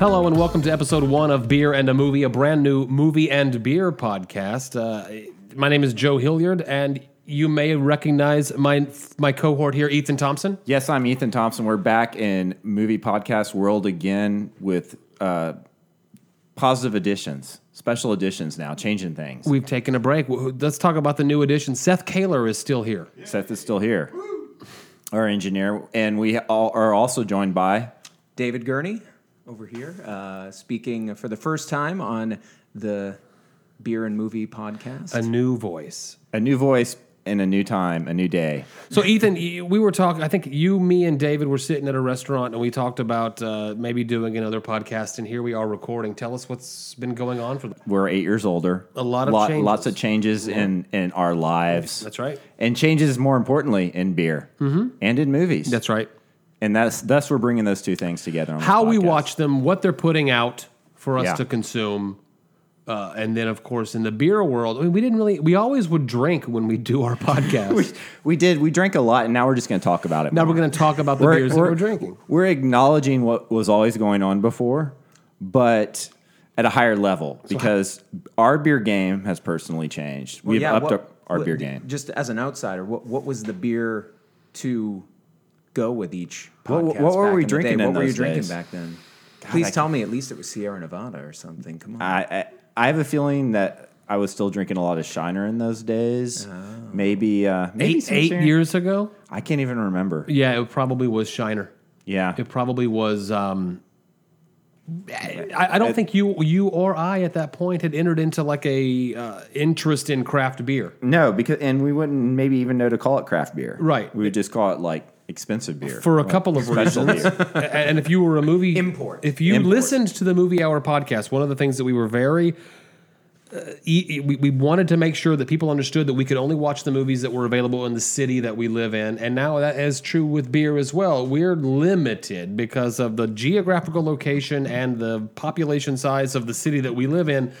Hello and welcome to episode one of Beer and a Movie, a brand new movie and beer podcast. Uh, my name is Joe Hilliard, and you may recognize my my cohort here, Ethan Thompson. Yes, I'm Ethan Thompson. We're back in movie podcast world again with uh, positive additions, special editions now, changing things. We've taken a break. Let's talk about the new edition. Seth Kaler is still here. Seth is still here, our engineer, and we all are also joined by David Gurney over here, uh, speaking for the first time on the Beer and Movie podcast. A new voice. a new voice in a new time, a new day. So, Ethan, we were talking. I think you, me, and David were sitting at a restaurant, and we talked about uh, maybe doing another podcast. And here we are recording. Tell us what's been going on for. The- We're eight years older. A lot of changes. lots of changes in in our lives. That's right. and changes more importantly in beer and in movies. That's right. And that's thus we're bringing those two things together. On how we watch them, what they're putting out for us Yeah. to consume, uh, and then of course in the beer world, I mean, we didn't really. We always would drink when we do our podcast. We, we did. We drank a lot, and now we're just going to talk about it. now more. we're going to talk about the beers that we're drinking. We're acknowledging what was always going on before, but at a higher level because our beer game has personally changed. Well, We've yeah, upped what- our, our what- beer game. Just as an outsider, what, what was the beer to go with each What- podcast? what were back we in the drinking day? in What were you those drinking days? back then? Please I tell me at least it was Sierra Nevada or something. Come on. I, I I have a feeling that I was still drinking a lot of Shiner in those days. Maybe uh, maybe Eight eight years ago, I can't even remember. yeah, it probably was Shiner. Yeah, It probably was. Um, I, I don't think you you or I at that point had entered into like a uh, interest in craft beer. no, because and we wouldn't maybe even know to call it craft beer. Right. We would just call it like expensive beer for a Like couple of reasons. and if you were a movie Import. if you Import. listened to the movie hour podcast, one of the things that we were very uh, we, we wanted to make sure that people understood that we could only watch the movies that were available in the city that we live in. And now that is true with beer as well. We're limited because of the geographical location and the population size of the city that we live in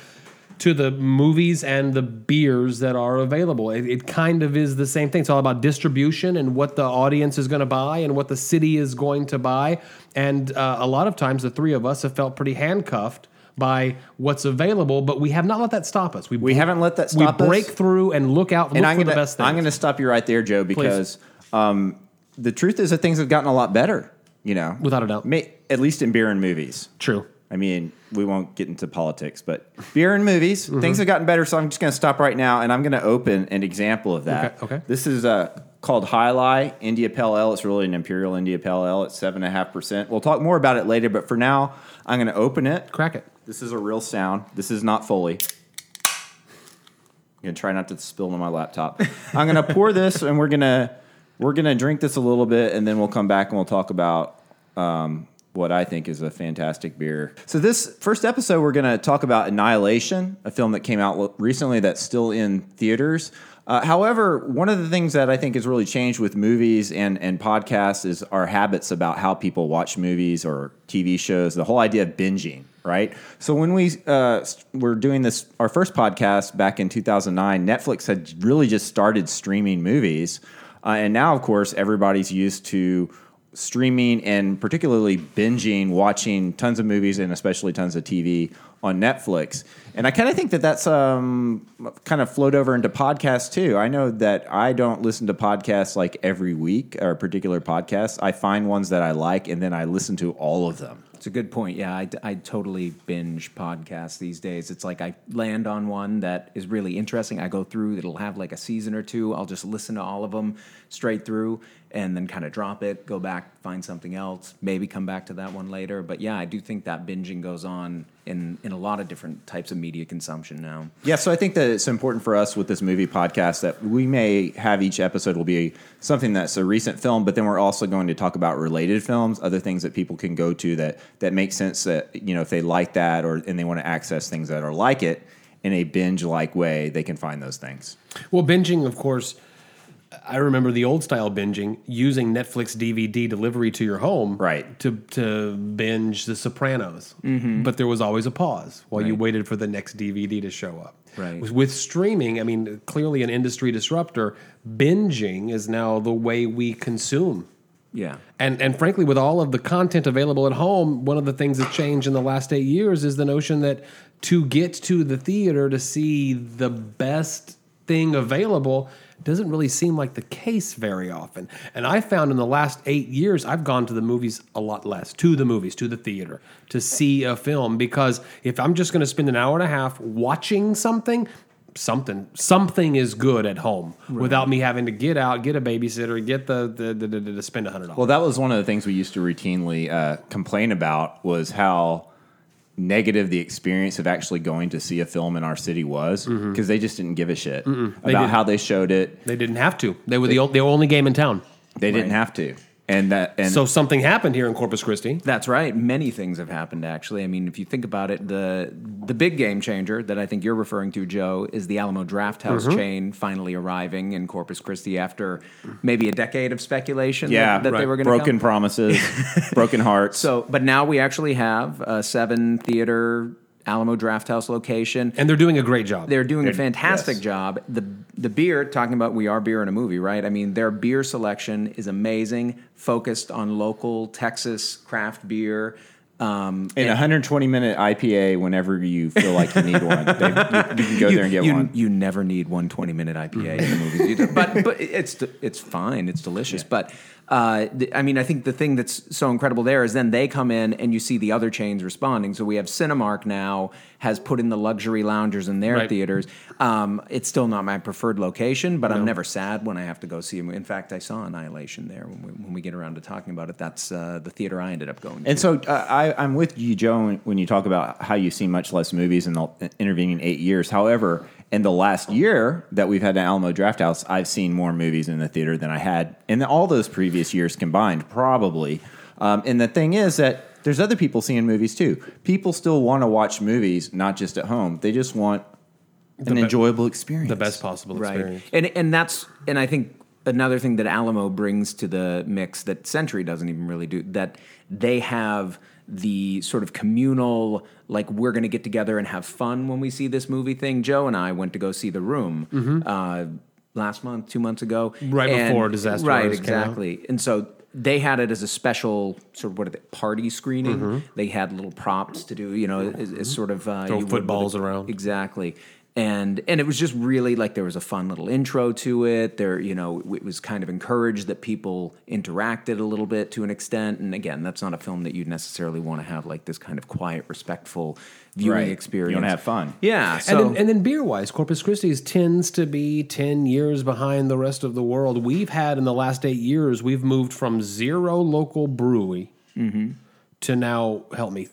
to the movies and the beers that are available. It, it kind of is the same thing. It's all about distribution and what the audience is going to buy and what the city is going to buy. And uh, a lot of times, the three of us have felt pretty handcuffed by what's available, but we have not let that stop us. We, We haven't let that we stop us. We break through and look out look and I'm for gonna, the best things. I'm going to stop you right there, Joe, because um, the truth is that things have gotten a lot better. You know, Without a doubt. May, at least in beer and movies. True. I mean, we won't get into politics, but beer and movies, Mm-hmm. things have gotten better. So I'm just going to stop right now, and I'm going to open an example of that. Okay, okay. This is uh, called Jai Alai India Pale Ale. It's really an Imperial India Pale Ale. It's seven and a half percent. We'll talk more about it later, but for now, I'm going to open it. Crack it. This is a real sound. This is not Foley. I'm gonna try not to spill on my laptop. I'm gonna pour this, and we're gonna we're gonna drink this a little bit, and then we'll come back and we'll talk about um, what I think is a fantastic beer. So this first episode, we're gonna talk about Annihilation, a film that came out recently that's still in theaters. Uh, however, one of the things that I think has really changed with movies and, and podcasts is our habits about how people watch movies or TV shows, the whole idea of binging, right? So when we uh, were doing this, our first podcast back in 2009, Netflix had really just started streaming movies. Uh, and now, of course, everybody's used to streaming and particularly binging, watching tons of movies and especially tons of TV on Netflix. And I kind of think that that's um, kind of flowed over into podcasts too. I know that I don't listen to podcasts like every week or particular podcasts. I find ones that I like and then I listen to all of them. It's a good point. Yeah, I, I totally binge podcasts these days. It's like I land on one that is really interesting. I go through, it'll have like a season or two. I'll just listen to all of them straight through and then kind of drop it, go back, find something else, maybe come back to that one later. But yeah, I do think that binging goes on in, in a lot of different types of media consumption now. Yeah, so I think that it's important for us with this movie podcast that we may have each episode will be something that's a recent film, but then we're also going to talk about related films, other things that people can go to that that make sense that you know if they like that or and they want to access things that are like it in a binge like way, they can find those things. Well, binging, of course, I remember the old style binging using Netflix DVD delivery to your home, Right. To to binge The Sopranos, mm-hmm. but there was always a pause while you waited for the next DVD to show up. Right. With, with streaming, I mean, clearly an industry disruptor. Binging is now the way we consume Yeah. And and frankly, with all of the content available at home, one of the things that's changed in the last eight years is the notion that to get to the theater to see the best thing available doesn't really seem like the case very often. And I found in the last eight years, I've gone to the movies a lot less, to the movies, to the theater, to see a film. Because if I'm just going to spend an hour and a half watching something, something something is good at home without me having to get out, get a babysitter, get the the, the, the, the to spend a hundred dollars. Well, that was one of the things we used to routinely uh, complain about was how negative the experience of actually going to see a film in our city was mm-hmm. because they just didn't give a shit about didn't. how they showed it. They didn't have to. They were the, o- the only game in town. They didn't have to, and that and So something happened here in Corpus Christi. That's right. Many things have happened actually. I mean, if you think about it, the the big game changer that I think you're referring to, Joe, is the Alamo Drafthouse Mm-hmm. chain finally arriving in Corpus Christi after maybe a decade of speculation. yeah, that, that they were going to broken come. promises, broken hearts. So, but now we actually have a seven theater Alamo Drafthouse location. And they're doing a great job. They're doing a They're- fantastic yes. job. The the beer, talking about we are beer in a movie, right? I mean, their beer selection is amazing, focused on local Texas craft beer. Um, in a 120 minute IPA, whenever you feel like you need one, they, you, you can go you, there and get you, one. You never need one 20 minute IPA in the movies, You do- but but it's it's fine, it's delicious. But uh, th- I mean, I think the thing that's so incredible there is then they come in and you see the other chains responding. So we have Cinemark now has put in the luxury loungers in their Right. theaters. Um, it's still not my preferred location, but I'm never sad when I have to go see them. In fact, I saw Annihilation there when we, when we get around to talking about it. That's uh, the theater I ended up going to. And so uh, I, I'm with you, Joe, when- when you talk about how you've seen much less movies in the intervening eight years. However, in the last year that we've had an Alamo Drafthouse, I've seen more movies in the theater than I had in all those previous years combined, probably. Um, and the thing is that there's other people seeing movies too. People still want to watch movies, not just at home. They just want an be- enjoyable experience. the best possible experience. And and that's and I think another thing that Alamo brings to the mix that Century doesn't even really do that they have the sort of communal like we're going to get together and have fun when we see this movie thing. Joe and I went to go see The Room uh, last month, two months ago, Mm-hmm. Right And- before Disaster Right, Artist came out. exactly. And so they had it as a special sort of what are they, party screening. Mm-hmm. They had little props to do, you know, as, as sort of uh, Throw you would footballs around. Exactly. And and it was just really like there was a fun little intro to it. There, you know, it was kind of encouraged that people interacted a little bit to an extent. And again, that's not a film that you'd necessarily want to have like this kind of quiet, respectful viewing Right. You experience. wanna have fun. Yeah. So and then, and then beer wise, Corpus Christi tends to be 10 years behind the rest of the world. We've had in the last eight years, we've moved from zero local brewery mm-hmm. to now, help me,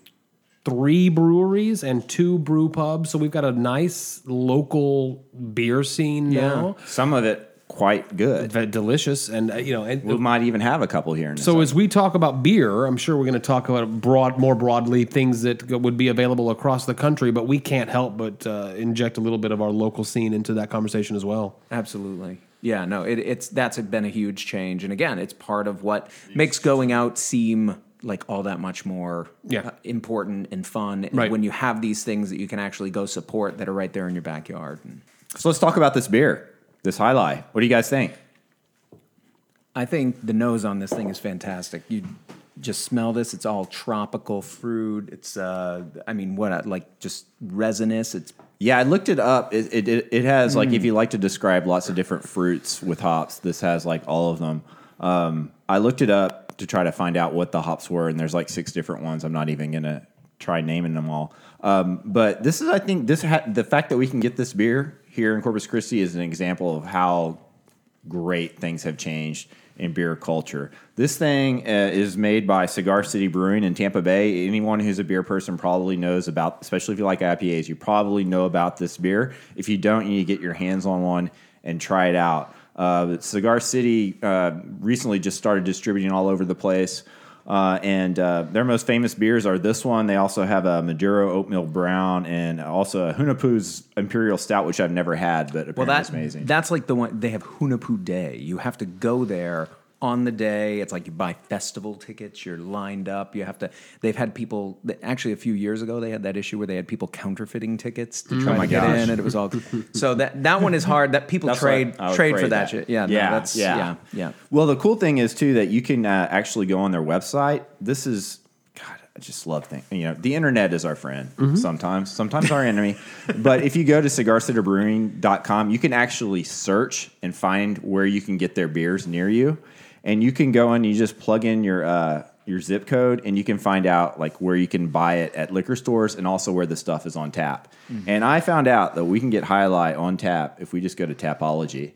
three breweries and two brew pubs. So we've got a nice local beer scene Yeah. now. Some of it quite good. Ve- Delicious. And, uh, you know, and We might even have a couple here. In So as we talk about beer, I'm sure we're going to talk about broad, more broadly things that would be available across the country. But we can't help but uh, inject a little bit of our local scene into that conversation as well. Absolutely. Yeah, no, it, it's that's been a huge change, and again, it's part of what makes going out seem like all that much more Yeah. uh, important and fun Right. when you have these things that you can actually go support that are right there in your backyard. And So let's talk about this beer, this Jai Alai. What do you guys think? I think the nose on this thing is fantastic. You just smell this; it's all tropical fruit. It's, uh, I mean, what uh, like just resinous. It's Yeah, I looked it up. It it, it, it has like if you like to describe lots of different fruits with hops, this has like all of them. Um, I looked it up to try to find out what the hops were, and there's like six different ones. I'm not even gonna try naming them all. Um, but this is, I think, this ha- the fact that we can get this beer here in Corpus Christi is an example of how great things have changed in beer culture. This thing uh, is made by Cigar City Brewing in Tampa Bay. Anyone who's a beer person probably knows about, especially if you like IPAs, you probably know about this beer. If you don't, you need to get your hands on one and try it out. Uh, Cigar City uh, recently just started distributing all over the place. Uh, and uh, their most famous beers are this one. They also have a Maduro Oatmeal Brown and also a Hunahpu's Imperial Stout, which I've never had, but apparently well, it's that amazing. that's like the one they have Hunahpu Day. You have to go there on the day. It's like you buy festival tickets. You're lined up. You have to. They've had people. Actually, a few years ago, they had that issue where they had people counterfeiting tickets to try Oh to get gosh. in, and it was all. so that that one is hard. That people That's trade trade for phrase that, shit. Yeah, no, yeah, that's yeah, yeah. Well, the cool thing is too that you can uh, actually go on their website. This is God, I just love things. You know, the internet is our friend Mm-hmm. sometimes, sometimes our enemy. But if you go to cigarcitybrewing.com, you can actually search and find where you can get their beers near you, and you can go and you just plug in your. Uh, your zip code and you can find out like where you can buy it at liquor stores and also where the stuff is on tap. Mm-hmm. And I found out that we can get Jai Alai on tap if we just go to Tapology.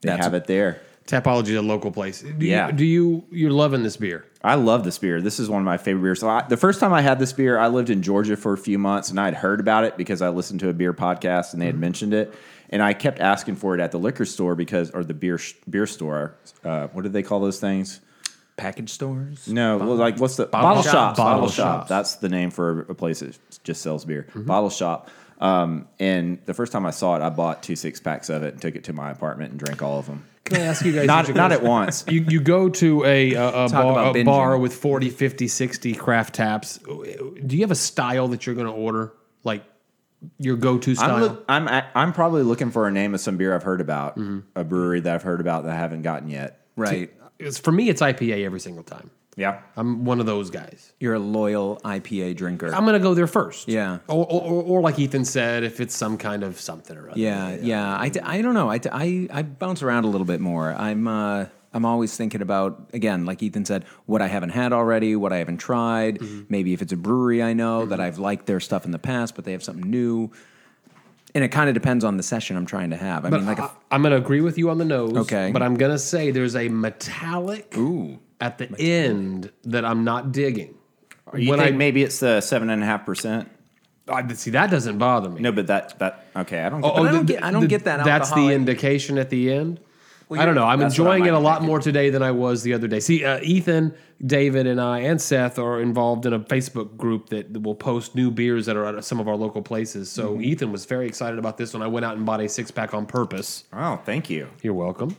They That's- have it there. Tapology is a local place. Do Yeah. You, do you you're loving this beer? I love this beer. This is one of my favorite beers. So I, the first time I had this beer, I lived in Georgia for a few months, and I had heard about it because I listened to a beer podcast and they had mentioned it. And I kept asking for it at the liquor store because, or the beer sh- beer store. Uh, what do they call those things? Package stores. No, well, like what's the Bottle bottle, shop. shop? Bottle, Bottle shop. That's the name for a place that just sells beer. Bottle shop. Um, and the first time I saw it, I bought two six packs of it and took it to my apartment and drank all of them. Can I ask you guys? Not not at once. You, you go to a, a, a, bar, a bar with 40, 50, 60 craft taps. Do you have a style that you're going to order? Like your go to style? I'm, look, I'm I'm probably looking for a name of some beer I've heard about, a brewery that I've heard about that I haven't gotten yet. Right. It's, for me, it's IPA every single time. Yeah, I'm one of those guys. You're a loyal IPA drinker. I'm going to go there first. Yeah. Or, or, or, or like Ethan said, if it's some kind of something or other. Yeah, yeah. I, I don't know. I, I, I bounce around a little bit more. I'm uh, I'm always thinking about again, like Ethan said, what I haven't had already, what I haven't tried. Mm-hmm. Maybe if it's a brewery I know that mm-hmm. I've liked their stuff in the past, but they have something new. And it kind of depends on the session I'm trying to have. I But mean, like, I'm going to agree with you on the nose. Okay. But I'm going to say there's a metallic ooh, at the end that I'm not digging. you when think I maybe it's the seven and a half percent? I, see that doesn't bother me. No, but that that okay. I don't. Oh, get Oh, I don't the- get- I don't the- get that That's the indication at the end. Well, I don't know. I'm enjoying it a lot thinking. more today than I was the other day. See, uh, Ethan, David, and I, and Seth are involved in a Facebook group that will post new beers that are at some of our local places. So Mm-hmm. Ethan was very excited about this one. I went out and bought a six pack on purpose. oh, thank you. You're welcome.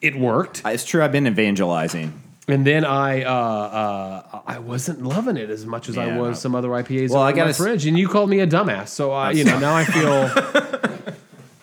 It worked, It's true. I've been evangelizing. and then I uh, uh, I wasn't loving it as much as I was no. some other IPAs Well, I my s- fridge, and you called me a dumbass. So I, you know, now I feel.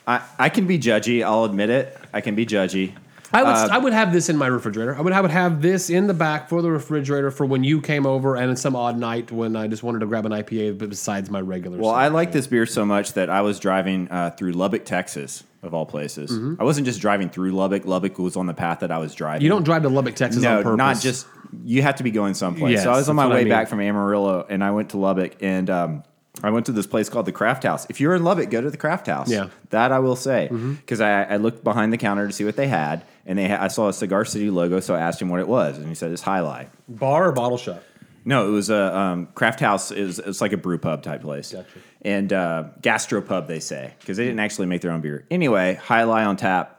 I, I can be judgy. I'll admit it. I can be judgy. I would Uh, I would have this in my refrigerator. I would I would have this in the back for the refrigerator for when you came over and some odd night when I just wanted to grab an IPA but besides my regular. Well. I like this beer so much that I was driving uh, through Lubbock, Texas, of all places. I wasn't just driving through Lubbock. Lubbock was on the path that I was driving. you don't drive to Lubbock, Texas no, on purpose. not just you have to be going someplace. Yes, so I was on my way I mean. back from Amarillo, and I went to Lubbock, and um, I went to this place called the Craft House. If you're in Lubbock, go to the Craft House. Yeah. that I will say Mm-hmm. because I, I looked behind the counter to see what they had, and they ha- I saw a Cigar City logo, so I asked him what it was, and he said it's Jai Alai. bar or bottle shop. No, it was a um, craft house. Was, it's like a brew pub type place. Gotcha. And uh, gastropub, they say, because they didn't actually make their own beer. Anyway, Jai Alai on tap.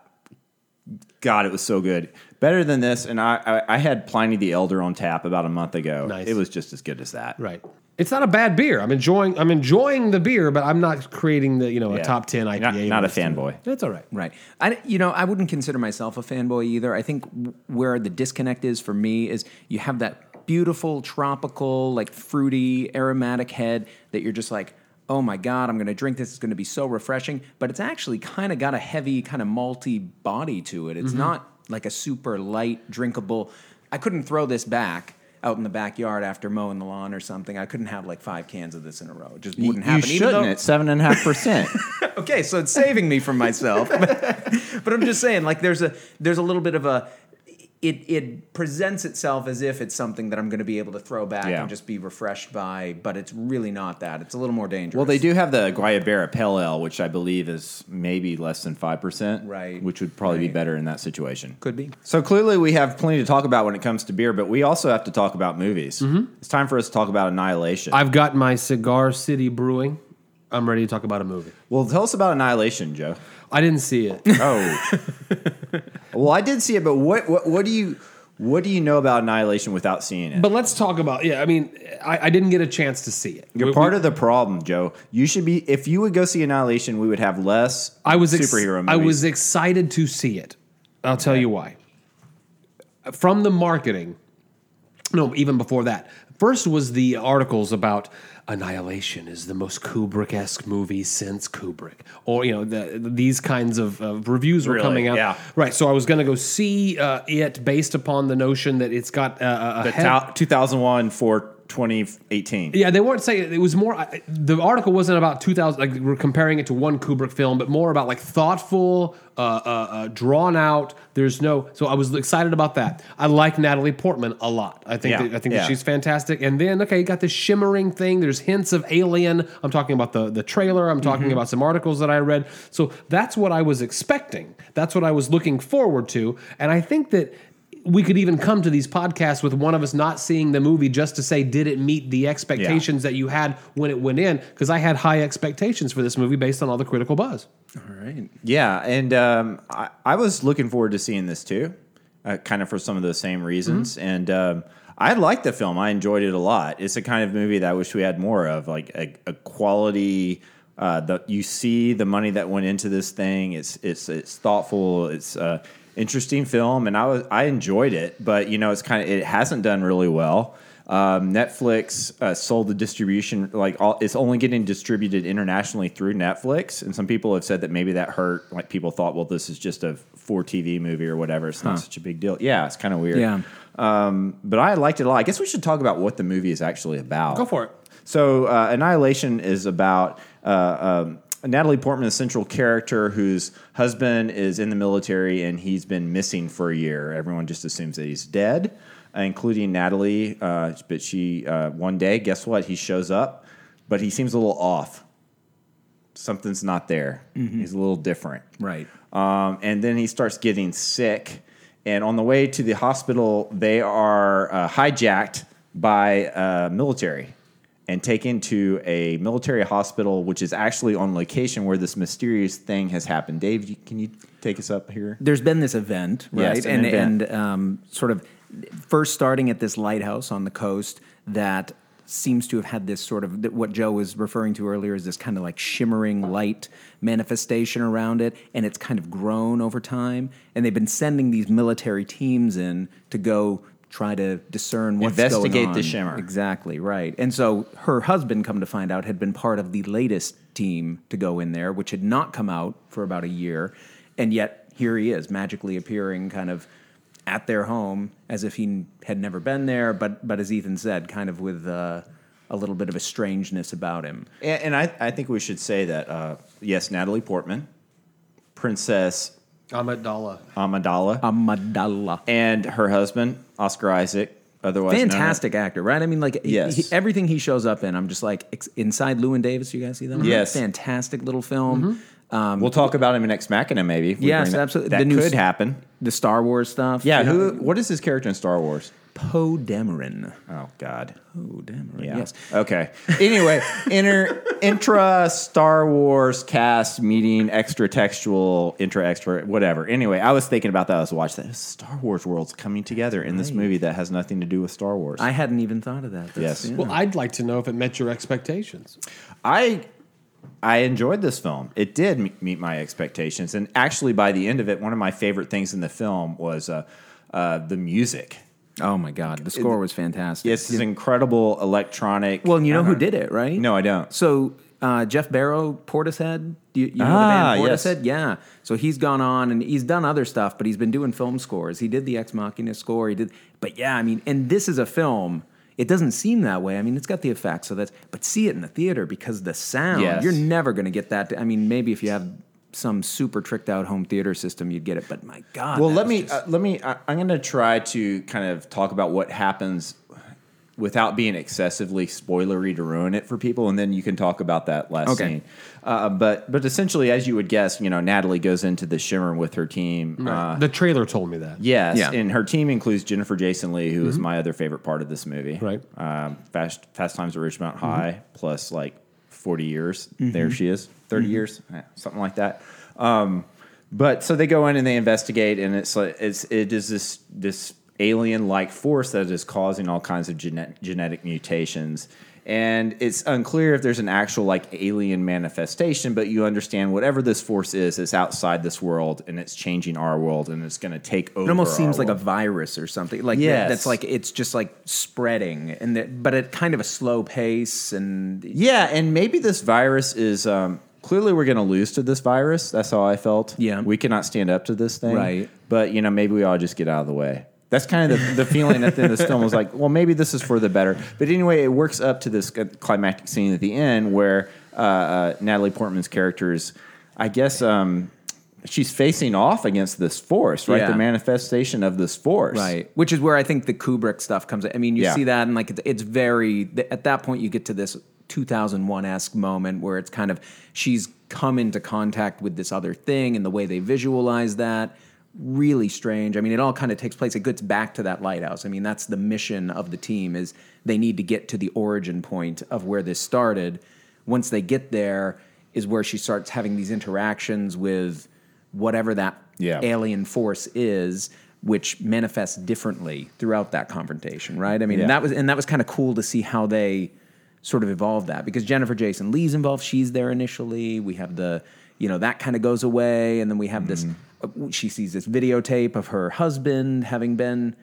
God, it was so good. Better than this. And I, I, I had Pliny the Elder on tap about a month ago. Nice. It was just as good as that. Right. It's not a bad beer. I'm enjoying I'm enjoying the beer, but I'm not creating the you know a Yeah. top ten IPA. Not, not a fanboy. That's all right. Right. I, you know, I wouldn't consider myself a fanboy either. I think w- where the disconnect is for me is you have that beautiful, tropical, like fruity, aromatic head that you're just like, oh my God, I'm going to drink this. It's going to be so refreshing. But it's actually kind of got a heavy, kind of malty body to it. It's mm-hmm. not like a super light, drinkable. I couldn't throw this back. Out in the backyard after mowing the lawn or something, I couldn't have like five cans of this in a row. It just wouldn't you happen. even shouldn't though- at seven and a half percent. okay, so it's saving me from myself. but I'm just saying, like, there's a there's a little bit of a it it presents itself as if it's something that I'm going to be able to throw back Yeah. and just be refreshed by, but it's really not that. It's a little more dangerous. Well, they do have the Guayabera Pale Ale, which I believe is maybe less than 5%. Right. Which would probably be better in that situation. could be. So clearly, we have plenty to talk about when it comes to beer, but we also have to talk about movies. Mm-hmm. It's time for us to talk about Annihilation. I've got my Cigar City Brewing. I'm ready to talk about a movie. well, tell us about Annihilation, Joe. I didn't see it. Oh, well, I did see it, but what, what what do you what do you know about Annihilation without seeing it? but let's talk about yeah. I mean, I, I didn't get a chance to see it. You're We- part we- of the problem, Joe. You should be if you would go see Annihilation, we would have less I was ex- superhero movies. I was excited to see it. I'll tell you why. from the marketing. No, even before that. First was the articles about Annihilation is the most Kubrick esque movie since Kubrick, or you know the, these kinds of, of reviews were Really? coming out. Yeah. Right. So I was going to go see uh, it based upon the notion that it's got uh, a The head- ta- 2001 for 2018. yeah, they weren't saying it was more. I- The article wasn't about 2000, like we're comparing it to one Kubrick film, but more about like thoughtful, uh, uh, uh, drawn out. There's no. So I was excited about that. I like Natalie Portman a lot. I think Yeah, that, I think yeah. that she's fantastic. And then okay, you got this shimmering thing. There's hints of Alien. I'm talking about the the trailer. I'm talking about some articles that I read. So that's what I was expecting. That's what I was looking forward to. And I think that we could even come to these podcasts with one of us not seeing the movie just to say, did it meet the expectations that you had when it went in? Because I had high expectations for this movie based on all the critical buzz. All right. Yeah, and um, I, I was looking forward to seeing this too, uh, kind of for some of those same reasons. And um, I liked the film; I enjoyed it a lot. It's a kind of movie that I wish we had more of, like a, a quality. Uh, the you see the money that went into this thing. It's it's it's thoughtful. It's uh, interesting film, and I was I enjoyed it. But you know, it's kind of it hasn't done really well. Um, Netflix uh, sold the distribution, like all, it's only getting distributed internationally through Netflix, and some people have said that maybe that hurt. Like people thought, well, this is just a for TV movie or whatever. It's not such a big deal. Yeah, it's kind of weird. Yeah. Um, but I liked it a lot. I guess we should talk about what the movie is actually about. Go for it. So, uh, Annihilation is about uh, um, Natalie Portman, a central character whose husband is in the military and he's been missing for a year. Everyone just assumes that he's dead, uh, including Natalie. Uh, but she, uh, one day, guess what? He shows up, but he seems a little off. Something's not there. He's a little different. Right. Um, and then he starts getting sick. And on the way to the hospital, they are uh, hijacked by uh, military and taken to a military hospital, which is actually on location where this mysterious thing has happened. Dave, you, can you take us up here? There's been this event, right? Yes, an and event. and um, sort of first starting at this lighthouse on the coast that seems to have had this sort of what Joe was referring to earlier is this kind of like shimmering light manifestation around it, and it's kind of grown over time. And they've been sending these military teams in to go try to discern what's Investigate going on. the shimmer. Exactly right. And so her husband, come to find out, had been part of the latest team to go in there, which had not come out for about a year, and yet here he is, magically appearing, kind of at their home as if he had never been there, but but as Ethan said, kind of with uh, a little bit of a strangeness about him. And, and I, I think we should say that, uh, yes, Natalie Portman, Princess Amidala. Amidala, Amadallah. and her husband, Oscar Isaac, otherwise known Fantastic actor, right? I mean, like Yes. he- everything he shows up in, I'm just like ex- inside Llewyn Davis. You guys see that? Yes. fantastic little film. Um, We'll talk about him in Ex Machina, maybe. Yes, bring that- absolutely. That The new could s- happen. the Star Wars stuff. Yeah, you know? who? What is his character in Star Wars? Poe Dameron. Oh God. Poe Dameron. Yeah. Yes. Okay. Anyway, inter intra Star Wars cast meeting extra textual intra extra whatever. Anyway, I was thinking about that. I was watching that Star Wars worlds coming together in this movie that has nothing to do with Star Wars. I hadn't even thought of that. That's- Yes. yeah. Well, I'd like to know if it met your expectations. I I enjoyed this film. It did me- meet my expectations, and actually, by the end of it, one of my favorite things in the film was uh, uh, the music. Oh my God, the score was fantastic. It's this incredible electronic. Well, you know who did it, right? No, I don't. So uh, Geoff Barrow, Portishead. Do you, you know Ah, the band yes. Portishead? Yeah. So he's gone on and he's done other stuff, but he's been doing film scores. He did the Ex Machina score. He did, but yeah, I mean, and this is a film. It doesn't seem that way. I mean, it's got the effects, so that's. But see it in the theater because the sound. Yes. You're never going to get that. I mean, maybe if you have some super tricked out home theater system, you'd get it. But my God. Well, let me just- uh, let me. I, I'm going to try to kind of talk about what happens without being excessively spoilery to ruin it for people, and then you can talk about that last Okay. scene. Uh, but but essentially, as you would guess, you know, Natalie goes into the Shimmer with her team. Uh, the trailer told me that. Yes, Yeah. and her team includes Jennifer Jason Lee, who is my other favorite part of this movie. Right. um, Fast Fast Times at Ridgemont High, plus like forty years. There she is, 30 years, eh, something like that. Um, but so they go in and they investigate, and it's like it's it is this this alien like force that is causing all kinds of gene- genetic mutations. And it's unclear if there's an actual like alien manifestation, but you understand whatever this force is, it's outside this world and it's changing our world and it's going to take over. It almost seems like a virus or something. Like Yes. that's like it's just like spreading, and that, but at kind of a slow pace. And Yeah, and maybe this virus is um, clearly we're going to lose to this virus. That's how I felt. Yeah. we cannot stand up to this thing. Right. But you know, maybe we all just get out of the way. That's kind of the, the feeling at the end of this film was like, well, maybe this is for the better. But anyway, it works up to this climactic scene at the end where uh, uh, Natalie Portman's character is, I guess, um, she's facing off against this force, right? Yeah. The manifestation of this force, right, which is where I think the Kubrick stuff comes. in. I mean, you Yeah. see that, and like it's, it's very at that point you get to this 2001 esque moment where it's kind of she's come into contact with this other thing, and the way they visualize that really strange. I mean, it all kind of takes place. It gets back to that lighthouse. I mean, that's the mission of the team is they need to get to the origin point of where this started. Once they get there, is where she starts having these interactions with whatever that Yeah. alien force is, which manifests differently throughout that confrontation. Right? I mean, Yeah. that was and that was kind of cool to see how they sort of evolved that because Jennifer Jason Lee's involved. She's there initially. We have the you know that kind of goes away, and then we have this. Mm-hmm. Uh, she sees this videotape of her husband having been.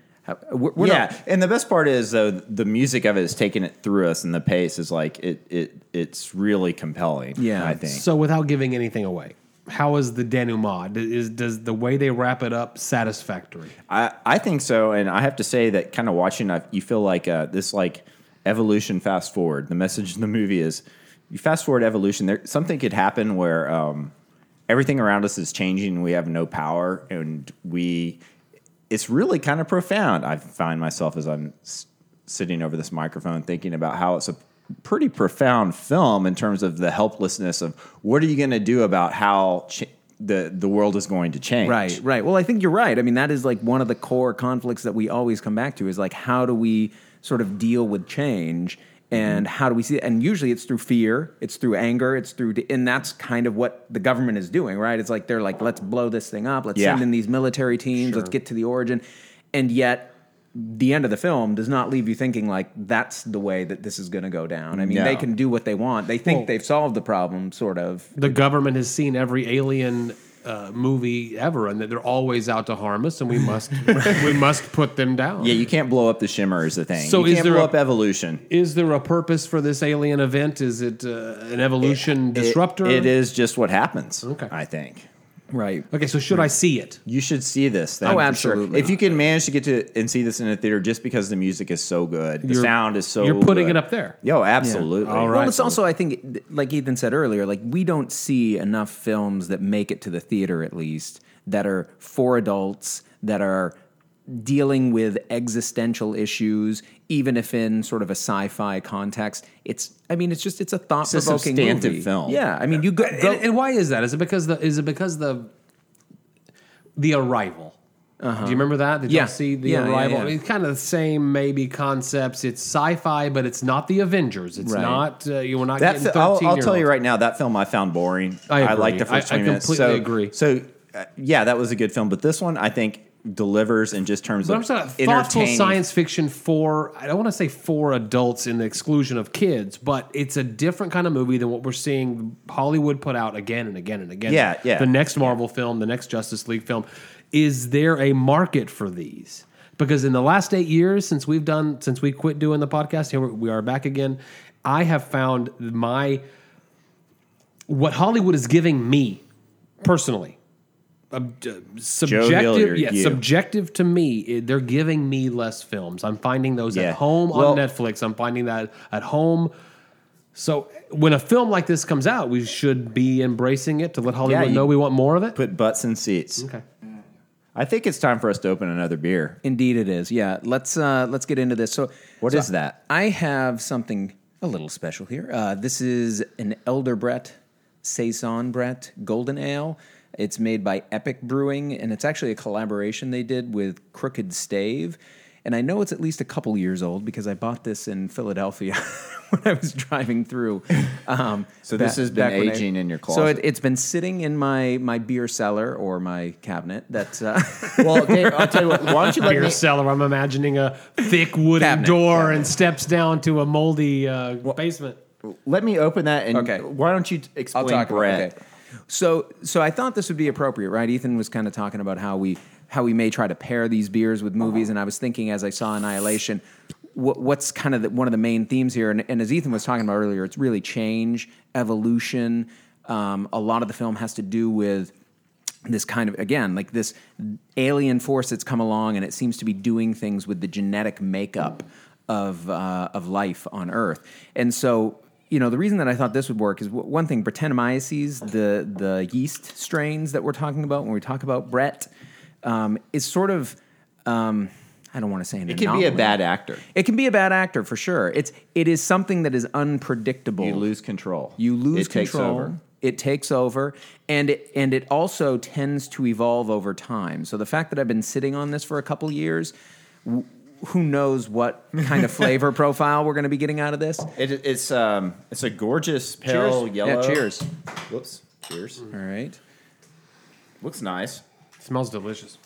We're, we're yeah, not- and the best part is though the music of it is taking it through us, and the pace is like it it it's really compelling. Yeah. I think. So without giving anything away, how is the denouement? Is does the way they wrap it up satisfactory? I, I think so, and I have to say that kind of watching, I, you feel like uh, this like evolution fast forward. The message in the movie is you fast forward evolution. There something could happen where um, everything around us is changing. and We have no power, and we. It's really kind of profound. I find myself as I'm s- sitting over this microphone thinking about how it's a pretty profound film in terms of the helplessness of what are you going to do about how ch- the the world is going to change. Right, right. Well, I think you're right. I mean, that is like one of the core conflicts that we always come back to is like how do we sort of deal with change and mm-hmm. how do we see it? And usually it's through fear, it's through anger, it's through, and that's kind of what the government is doing, right? It's like they're like, let's blow this thing up, let's Yeah. send in these military teams, let's get to the origin, and yet. The end of the film does not leave you thinking like that's the way that this is going to go down. I mean, No. they can do what they want. They think Well- they've solved the problem, sort of. The government has seen every alien uh, movie ever, and that they're always out to harm us, and we must we must put them down. Yeah, you can't blow up the shimmer is the thing. So you is can't there blow a- up evolution. Is there a purpose for this alien event? Is it uh, an evolution disruptor? It- it is just what happens. Okay. I think Right. Okay, so should I see it? you should see this. Thing Oh, for sure. absolutely. If you can manage to get to and see this in a theater, just because the music is so good, the You're- sound is so. you're putting good. it up there. Yo, absolutely. All right. Well, it's also, I think, like Ethan said earlier, like we don't see enough films that make it to the theater, at least, that are for adults, that are dealing with existential issues, even if in sort of a sci-fi context. It's, I mean, it's just, it's a thought-provoking substantive movie. film. Yeah, I mean, you go, go And, and why is that? Is it because the is it because the the arrival? Do you remember that? Did Yeah. y'all see the Yeah, yeah, arrival? yeah. It's kind of the same maybe concepts. It's sci-fi, but it's not the Avengers. It's Right. not uh, you were not That getting fi- I'll, I'll tell you right now, that film I found boring. I agree. like the first I- I 20 minutes. completely So- agree. So, uh, yeah, that was a good film, but this one I think delivers in just terms But I'm of talking about thoughtful science fiction for I don't want to say for adults in the exclusion of kids, but it's a different kind of movie than what we're seeing Hollywood put out again and again and again. Yeah, yeah. The next Marvel film, the next Justice League film. Is there a market for these? Because in the last eight years since we've done since we quit doing the podcast, here we are back again. I have found my what Hollywood is giving me personally ob- uh, subjective, Hilliard, yeah, you. subjective to me, it, they're giving me less films. I'm finding those Yeah. at home Well- on Netflix. I'm finding that at home. So when a film like this comes out, we should be embracing it to let Hollywood you- know we want more of it. Put butts in seats. okay. I think it's time for us to open another beer. Indeed, it is. Yeah, let's uh, let's get into this. So, What what is is that? I have something a little special here. Uh, this is an Elder Brett Saison Brett Golden Ale. It's made by Epic Brewing, and it's actually a collaboration they did with Crooked Stave. And I know it's at least a couple years old because I bought this in Philadelphia when I was driving through. Um, So this has been back when I- aging in your So closet. it, it's been sitting in my my beer cellar or my cabinet. That's uh, well, Dave, I'll tell you what. Why don't you let Beer me? cellar. I'm imagining a thick wooden Cabinet, door cabinet. and steps down to a moldy uh, basement. Let me open that and Okay. why don't you explain I'll talk Brett? about okay. So so I thought this would be appropriate, right? Ethan was kind of talking about how we how we may try to pair these beers with movies, and I was thinking as I saw Annihilation, what, what's kind of the, one of the main themes here, and, and as Ethan was talking about earlier, it's really change, evolution. Um, a lot of the film has to do with this kind of again like this alien force that's come along and it seems to be doing things with the genetic makeup of uh, of life on Earth, and so. You know the reason that I thought this would work is w- one thing. Brettanomyces, the the yeast strains that we're talking about when we talk about Brett, um, is sort of um, I don't want to say an It can be a bad actor. It can be a bad actor for sure. It's it is something that is unpredictable. You lose control. You lose It takes over. It takes over, and it, and it also tends to evolve over time. So the fact that I've been sitting on this for a couple years, who knows what kind of flavor profile we're going to be getting out of this? It, it's um, it's a gorgeous pale Cheers. yellow. Yeah, cheers. Whoops. Cheers. All right, Looks nice. smells delicious.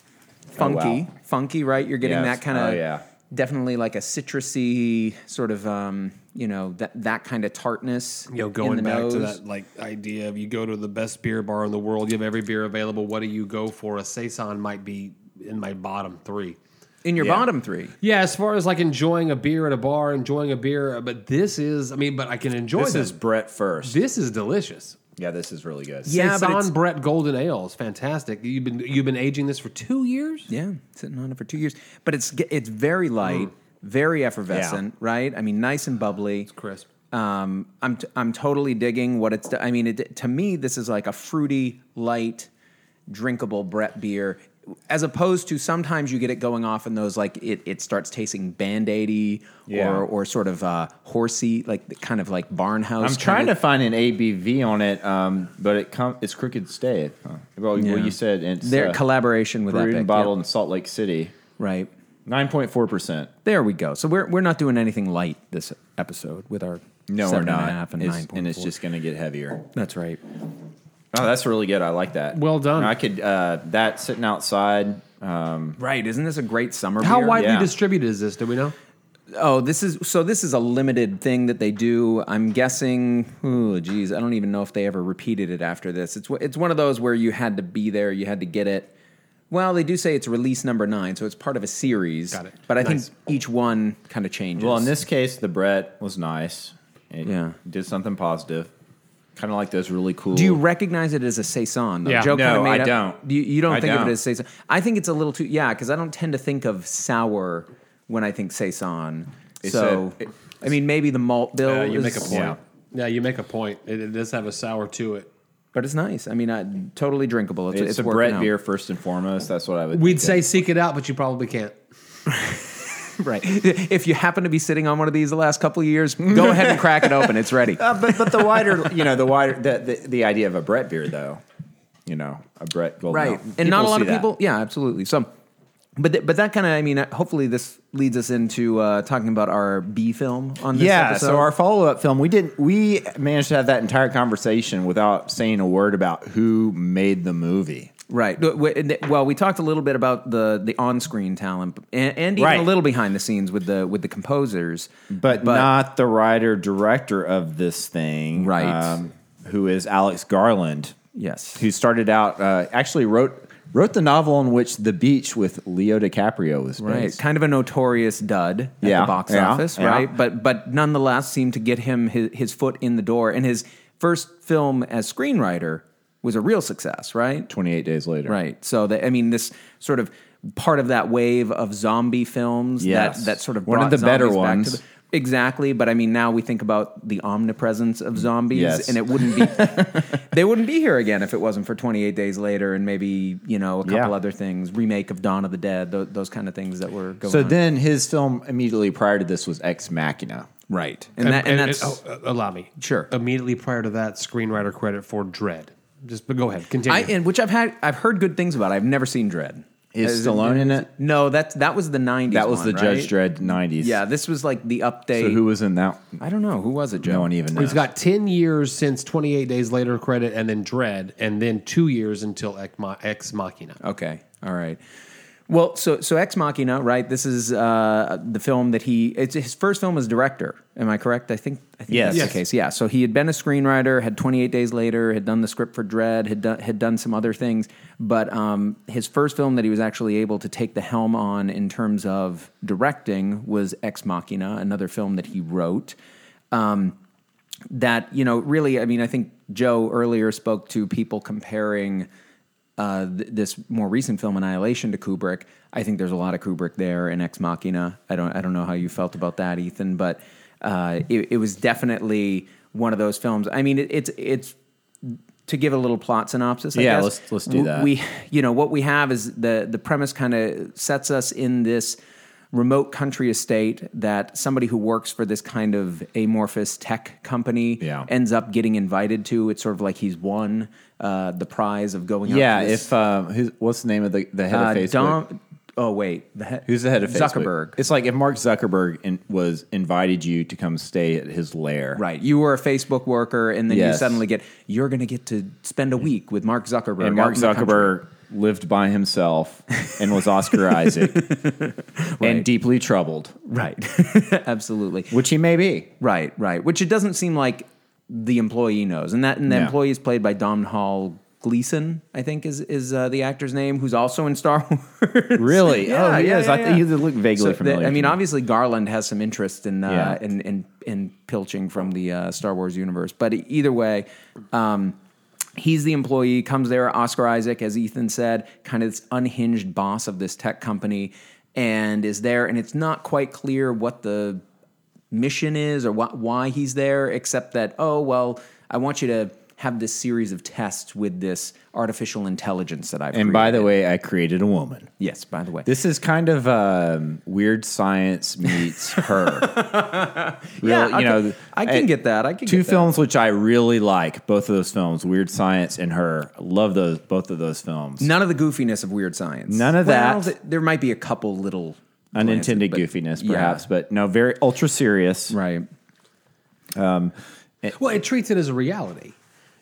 funky, wow. funky, right? You're getting Yes. that kind of Oh, yeah. definitely like a citrusy sort of um, you know that that kind of tartness. You know, in going the back to that like idea of you go to the best beer bar in the world, you have every beer available. What do you go for? A saison might be in my bottom three. In your Yeah. bottom three. Yeah, as far as like enjoying a beer at a bar, enjoying a beer, but this is, I mean, but I can enjoy This this. is Brett first. This is delicious. Yeah, this is really good. Yeah, but Saison it's- Brett Golden Ale is fantastic. You've been you've been aging this for two years. Yeah, sitting on it for two years, but it's it's very light, very effervescent, right? I mean, nice and bubbly. It's crisp. Um, I'm t- I'm totally digging what it's. I mean, it, to me, this is like a fruity, light, drinkable Brett beer, as opposed to sometimes you get it going off in those like it, it starts tasting band aidy Yeah. or or sort of uh, horsey, like kind of like barnhouse. I'm trying to find an ABV on it, um, but it com- it's Crooked Stave. Huh. Well, Yeah. you said it's their uh, collaboration with brewed Epic, and bottled yeah. in Salt Lake City. right? Nine point four percent. There we go. So we're we're not doing anything light this episode with our No, we're and a not. half and It's- nine and it's just going to get heavier. That's right. Oh, that's really good. I like that. Well done. I could uh, that sitting outside. Um, Right. Isn't this a great summer How beer? widely Yeah. distributed is this? Do we know? Oh, this is so. This is a limited thing that they do. I'm guessing. Oh, geez, I don't even know if they ever repeated it after this. It's it's one of those where you had to be there, you had to get it. Well, they do say it's release number nine, so it's part of a series. Got it. But I Nice. think each one kind of changes. well, in this case, the Brett was nice. It Yeah. did something positive. Kind of like those really cool. Do you recognize it as a saison? Though? Yeah. Joe No, kinda made I up- don't. You, you don't I think of don't. it as saison? I think it's a little too. Yeah, because I don't tend to think of sour when I think saison. It's so, a- it- I mean, maybe the malt bill. Uh, you is, make a point. yeah. Yeah. you make a point. It, it does have a sour to it. but it's nice. I mean, I, totally drinkable. It's, It's, it's, a working Brett out. beer first and foremost. That's what I would. We'd think say of. seek it out, but you probably can't. right? If you happen to be sitting on one of these the last couple of years, go ahead and crack it open. It's ready. Uh, but but the wider, you know, the wider the, the the idea of a Brett beer though, you know, a Brett Golden right Ale. and not a lot of that. people yeah absolutely so but th- but that kind of i mean uh, hopefully this leads us into uh, talking about our b film on this Yeah, episode. so our follow up film, we didn't we managed to have that entire conversation without saying a word about who made the movie. Right W- w- and th- well we talked a little bit about the the on-screen talent and, and even Right. a little behind the scenes with the with the composers But, not the writer director of this thing, Right. um, who is Alex Garland, yes who started out uh, actually wrote wrote the novel on which The Beach with Leo DiCaprio was Right, kind of a notorious dud at Yeah, the box yeah, office, yeah. right? But but nonetheless seemed to get him his, his foot in the door, and his first film as screenwriter was a real success, right? Twenty eight days later, Right. So that I mean, this sort of part of that wave of zombie films Yes. that that sort of One of the better zombies back to ones. the- exactly. But I mean, now we think about the omnipresence of zombies, Yes. and it wouldn't be they wouldn't be here again if it wasn't for Twenty Eight Days Later and maybe you know a couple Yeah. other things, remake of Dawn of the Dead, those, those kind of things that were going. So on. then his film immediately prior to this was Ex Machina. right, and, that and, that's oh, uh, allow me. Sure. Immediately prior to that, screenwriter credit for Dredd. Just but go ahead, continue. I and which I've had I've heard good things about. I've never seen Dredd. Is Stallone in it? No, that that was the '90s. That was one, the Judge right? Dredd '90s. Yeah, this was like the update. So who was in that? I don't know who was it, Joe. No one even knows. He's got 10 years since 28 Days Later credit and then Dredd, and then two years until Ex Ex Machina. Okay, all right. Well, so so Ex Machina, right? This is uh, the film that he. It's his first film as director. Am I correct? I think. I think Yes. that's Yes. the case. Yeah. So he had been a screenwriter, had 28 Days Later, had done the script for Dredd, had done had done some other things, but um, his first film that he was actually able to take the helm on in terms of directing was Ex Machina, another film that he wrote. Um, that you know really i mean i think joe earlier spoke to people comparing uh, th- this more recent film annihilation to kubrick. I think there's a lot of kubrick there in ex machina. I don't i don't know how you felt about that ethan but uh, it, it was definitely one of those films. I mean it, it's it's to give a little plot synopsis I Yeah, guess, let's- let's do that. we you know what we have is the the premise kind of sets us in this remote country estate that somebody who works for this kind of amorphous tech company Yeah. ends up getting invited to. It's sort of like he's won uh, the prize of going. Yeah, if uh, who's, what's the name of the, the head uh, of Facebook? Dom, oh wait, the head, Who's the head of Facebook? Zuckerberg. It's like if Mark Zuckerberg in, was invited you to come stay at his lair. Right, you were a Facebook worker, and then you suddenly get you're going to get to spend a week with Mark Zuckerberg. And Mark out in the country. Zuckerberg lived by himself and was Oscar Isaac Right. and deeply troubled, right? Absolutely, which he may be. Right, right. Which it doesn't seem like the employee knows, and that and the No. employee is played by Dom Hall Gleason, I think is is uh, the actor's name, who's also in Star Wars. Really? Yeah, oh, he yeah, is. yeah, I think he looked vaguely So the- familiar. I mean, me. obviously Garland has some interest in uh, in, in in pilching from the uh, Star Wars universe, but either way. Um, He's the employee, comes there, Oscar Isaac, as Ethan said, kind of this unhinged boss of this tech company, and is there. And it's not quite clear what the mission is or wh- why he's there, except that, oh, well, I want you to have this series of tests with this artificial intelligence that I've and by the way, I created a woman. yes, by the way. This is kind of um, weird science meets her. Real- Yeah, you know. I can eh, get that. I can two get that. films which I really like. Both of those films, Weird Science and Her. Love those. Both of those films. None of the goofiness of Weird Science. None of Well, that. there might be a couple little Unintended glances, but- goofiness, yeah. perhaps, but no, very ultra serious. right. Um. Well, it treats it as a reality.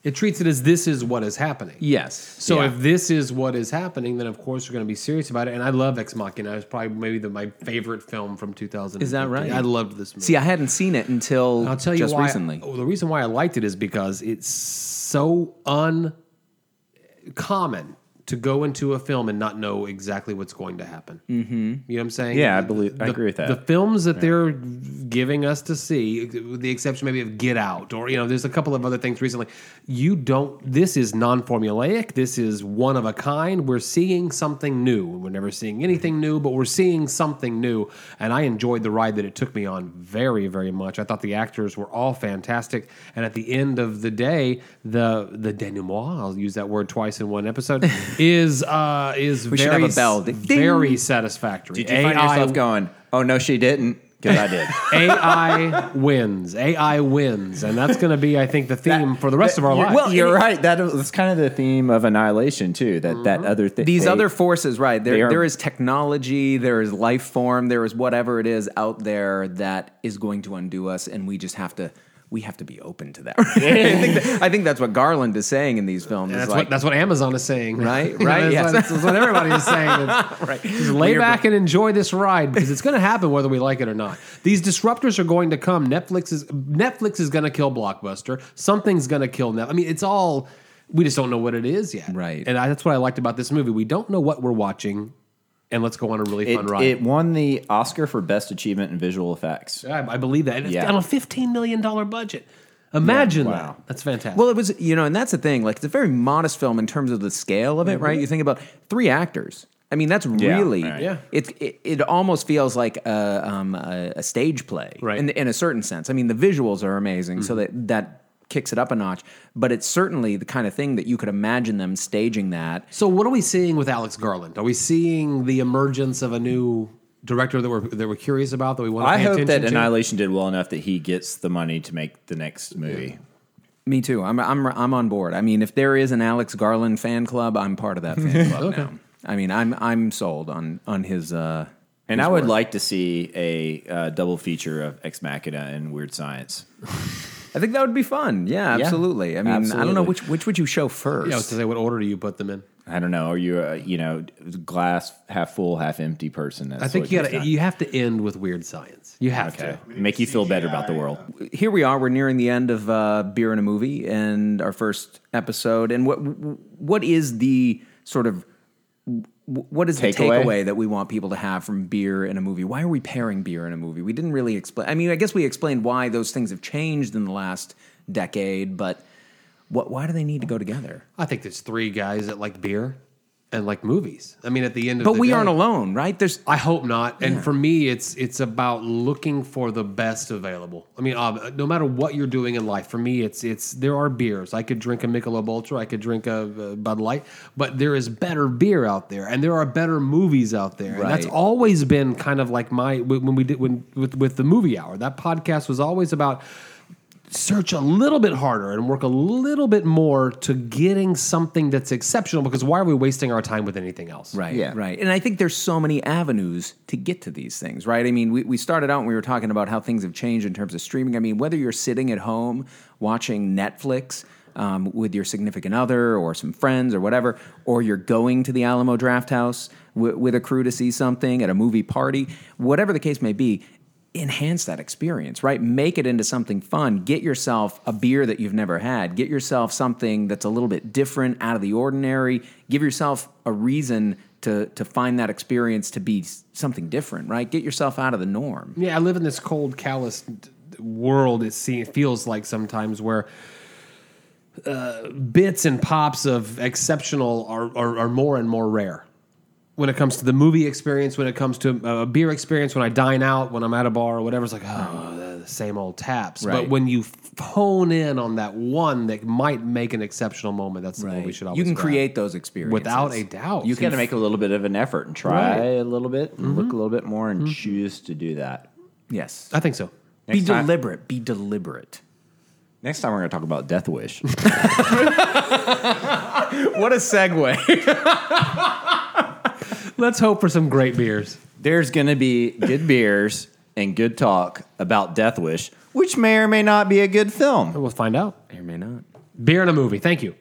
It treats it as this is what is happening. Yes. So Yeah. if this is what is happening, then of course we're going to be serious about it. And I love Ex Machina. It's probably maybe the, my favorite film from 2000. Is that right? I loved this movie. See, I hadn't seen it until I'll tell you just why. recently. oh, the reason why I liked it is because it's so uncommon to go into a film and not know exactly what's going to happen. Mm-hmm. You know what I'm saying? Yeah, I believe- I agree with that. The films that they're giving us to see, with the exception maybe of Get Out, or you know, there's a couple of other things recently. You don't. This is non-formulaic. This is one of a kind. We're seeing something new. We're never seeing anything new, but we're seeing something new. And I enjoyed the ride that it took me on very, very much. I thought the actors were all fantastic. And at the end of the day, the the denouement, I'll use that word twice in one episode, is uh is We should very have a bell. Ding. very satisfactory. Did you find yourself going, "Oh no, she didn't"? Because I did. AI wins. AI wins, and that's going to be, I think, the theme for the rest of our You're- lives. Well, you're right. That was kind of the theme of Annihilation too. That that mm-hmm. other thing. These other forces, right? There, are- there is technology, there is life form, there is whatever it is out there that is going to undo us, and we just have to. We have to be open to that. I, think that- I think that's what Garland is saying in these films. That's like, what that's what Amazon is saying, Right, right, That's, yes. what, that's what everybody is saying. Right. Just lay back and enjoy this ride because it's going to happen whether we like it or not. These disruptors are going to come. Netflix is Netflix is going to kill Blockbuster. Something's going to kill Netflix. I mean, it's all we just don't know what it is yet. Right. And I, that's what I liked about this movie. We don't know what we're watching, and let's go on a really fun It, ride. it won the Oscar for Best Achievement in Visual Effects. I, I believe that. And it's Yeah. got a fifteen million dollar budget. Imagine Yeah, that. That's fantastic. Well, it was, you know, and that's the thing. Like, it's a very modest film in terms of the scale of it, Mm-hmm. right? You think about three actors. I mean, that's really, right. Yeah. It, it it almost feels like a, um, a, a stage play, Right. In, in a certain sense. I mean, the visuals are amazing, so Mm-hmm. that that kicks it up a notch. But it's certainly the kind of thing that you could imagine them staging that. So what are we seeing with Alex Garland? Are we seeing the emergence of a new director that we're that we're curious about that we want to I pay hope attention that to? Annihilation did well enough that he gets the money to make the next movie. Me too. I'm I'm I'm on board. I mean, if there is an Alex Garland fan club, I'm part of that fan club now. I mean, I'm I'm sold on on his. Uh, And his I would work. like to see a uh, double feature of Ex Machina and Weird Science. I think that would be fun. Yeah, Yeah, absolutely. I mean, I don't know absolutely. which which would you show first. Yeah, I was to say, what order do you put them in? I don't know. Are you a you know glass half full, half empty person? That's I think what you got to not. you have to end with weird science. You have okay. to. Make you feel better about the world. Here we are. We're nearing the end of uh, beer and a movie and our first episode. And what what is the sort of what is the Takeaway? takeaway that we want people to have from beer and a movie? Why are we pairing beer and a movie? We didn't really explain. I mean, I guess we explained why those things have changed in the last decade, but what? Why do they need to go together? I think there's three guys that like beer and like movies. I mean, at the end of. But we day- aren't alone, right? There's I hope not. And Yeah. for me, it's it's about looking for the best available. I mean, uh, no matter what you're doing in life, for me, it's it's there are beers. I could drink a Michelob Ultra, I could drink a, uh Bud Light, but there is better beer out there, and there are better movies out there. And that's always been kind of like my when we did when with with the movie hour. That podcast was always about search a little bit harder and work a little bit more to getting something that's exceptional because why are we wasting our time with anything else Right, Yeah. right. And I think there's so many avenues to get to these things, right? I mean, we, we started out and we were talking about how things have changed in terms of streaming. I mean, whether you're sitting at home watching Netflix um, with your significant other or some friends or whatever, or you're going to the Alamo Drafthouse w- with a crew to see something at a movie party, whatever the case may be, enhance that experience, right? Make it into something fun. Get yourself a beer that you've never had. Get yourself something that's a little bit different, out of the ordinary. Give yourself a reason to to find that experience to be something different, right? Get yourself out of the norm. Yeah, I live in this cold, callous world. It feels like sometimes where uh, bits and pops of exceptional are, are, are more and more rare. When it comes to the movie experience, when it comes to uh, a beer experience, when I dine out, when I'm at a bar or whatever, it's like, oh, the same old taps. But when you hone in on that one that might make an exceptional moment, that's the one we should always you can grab. create those experiences without a doubt. You got to make a little bit of an effort and try Right. a little bit, and look mm-hmm. a little bit more, and mm-hmm. choose to do that. Yes. I think so. Be time- deliberate. Be deliberate. Next time we're going to talk about Death Wish. What a segue. Let's hope for some great beers. There's going to be good beers and good talk about Death Wish, which may or may not be a good film. We'll find out. May or may not. Beer and a movie. Thank you.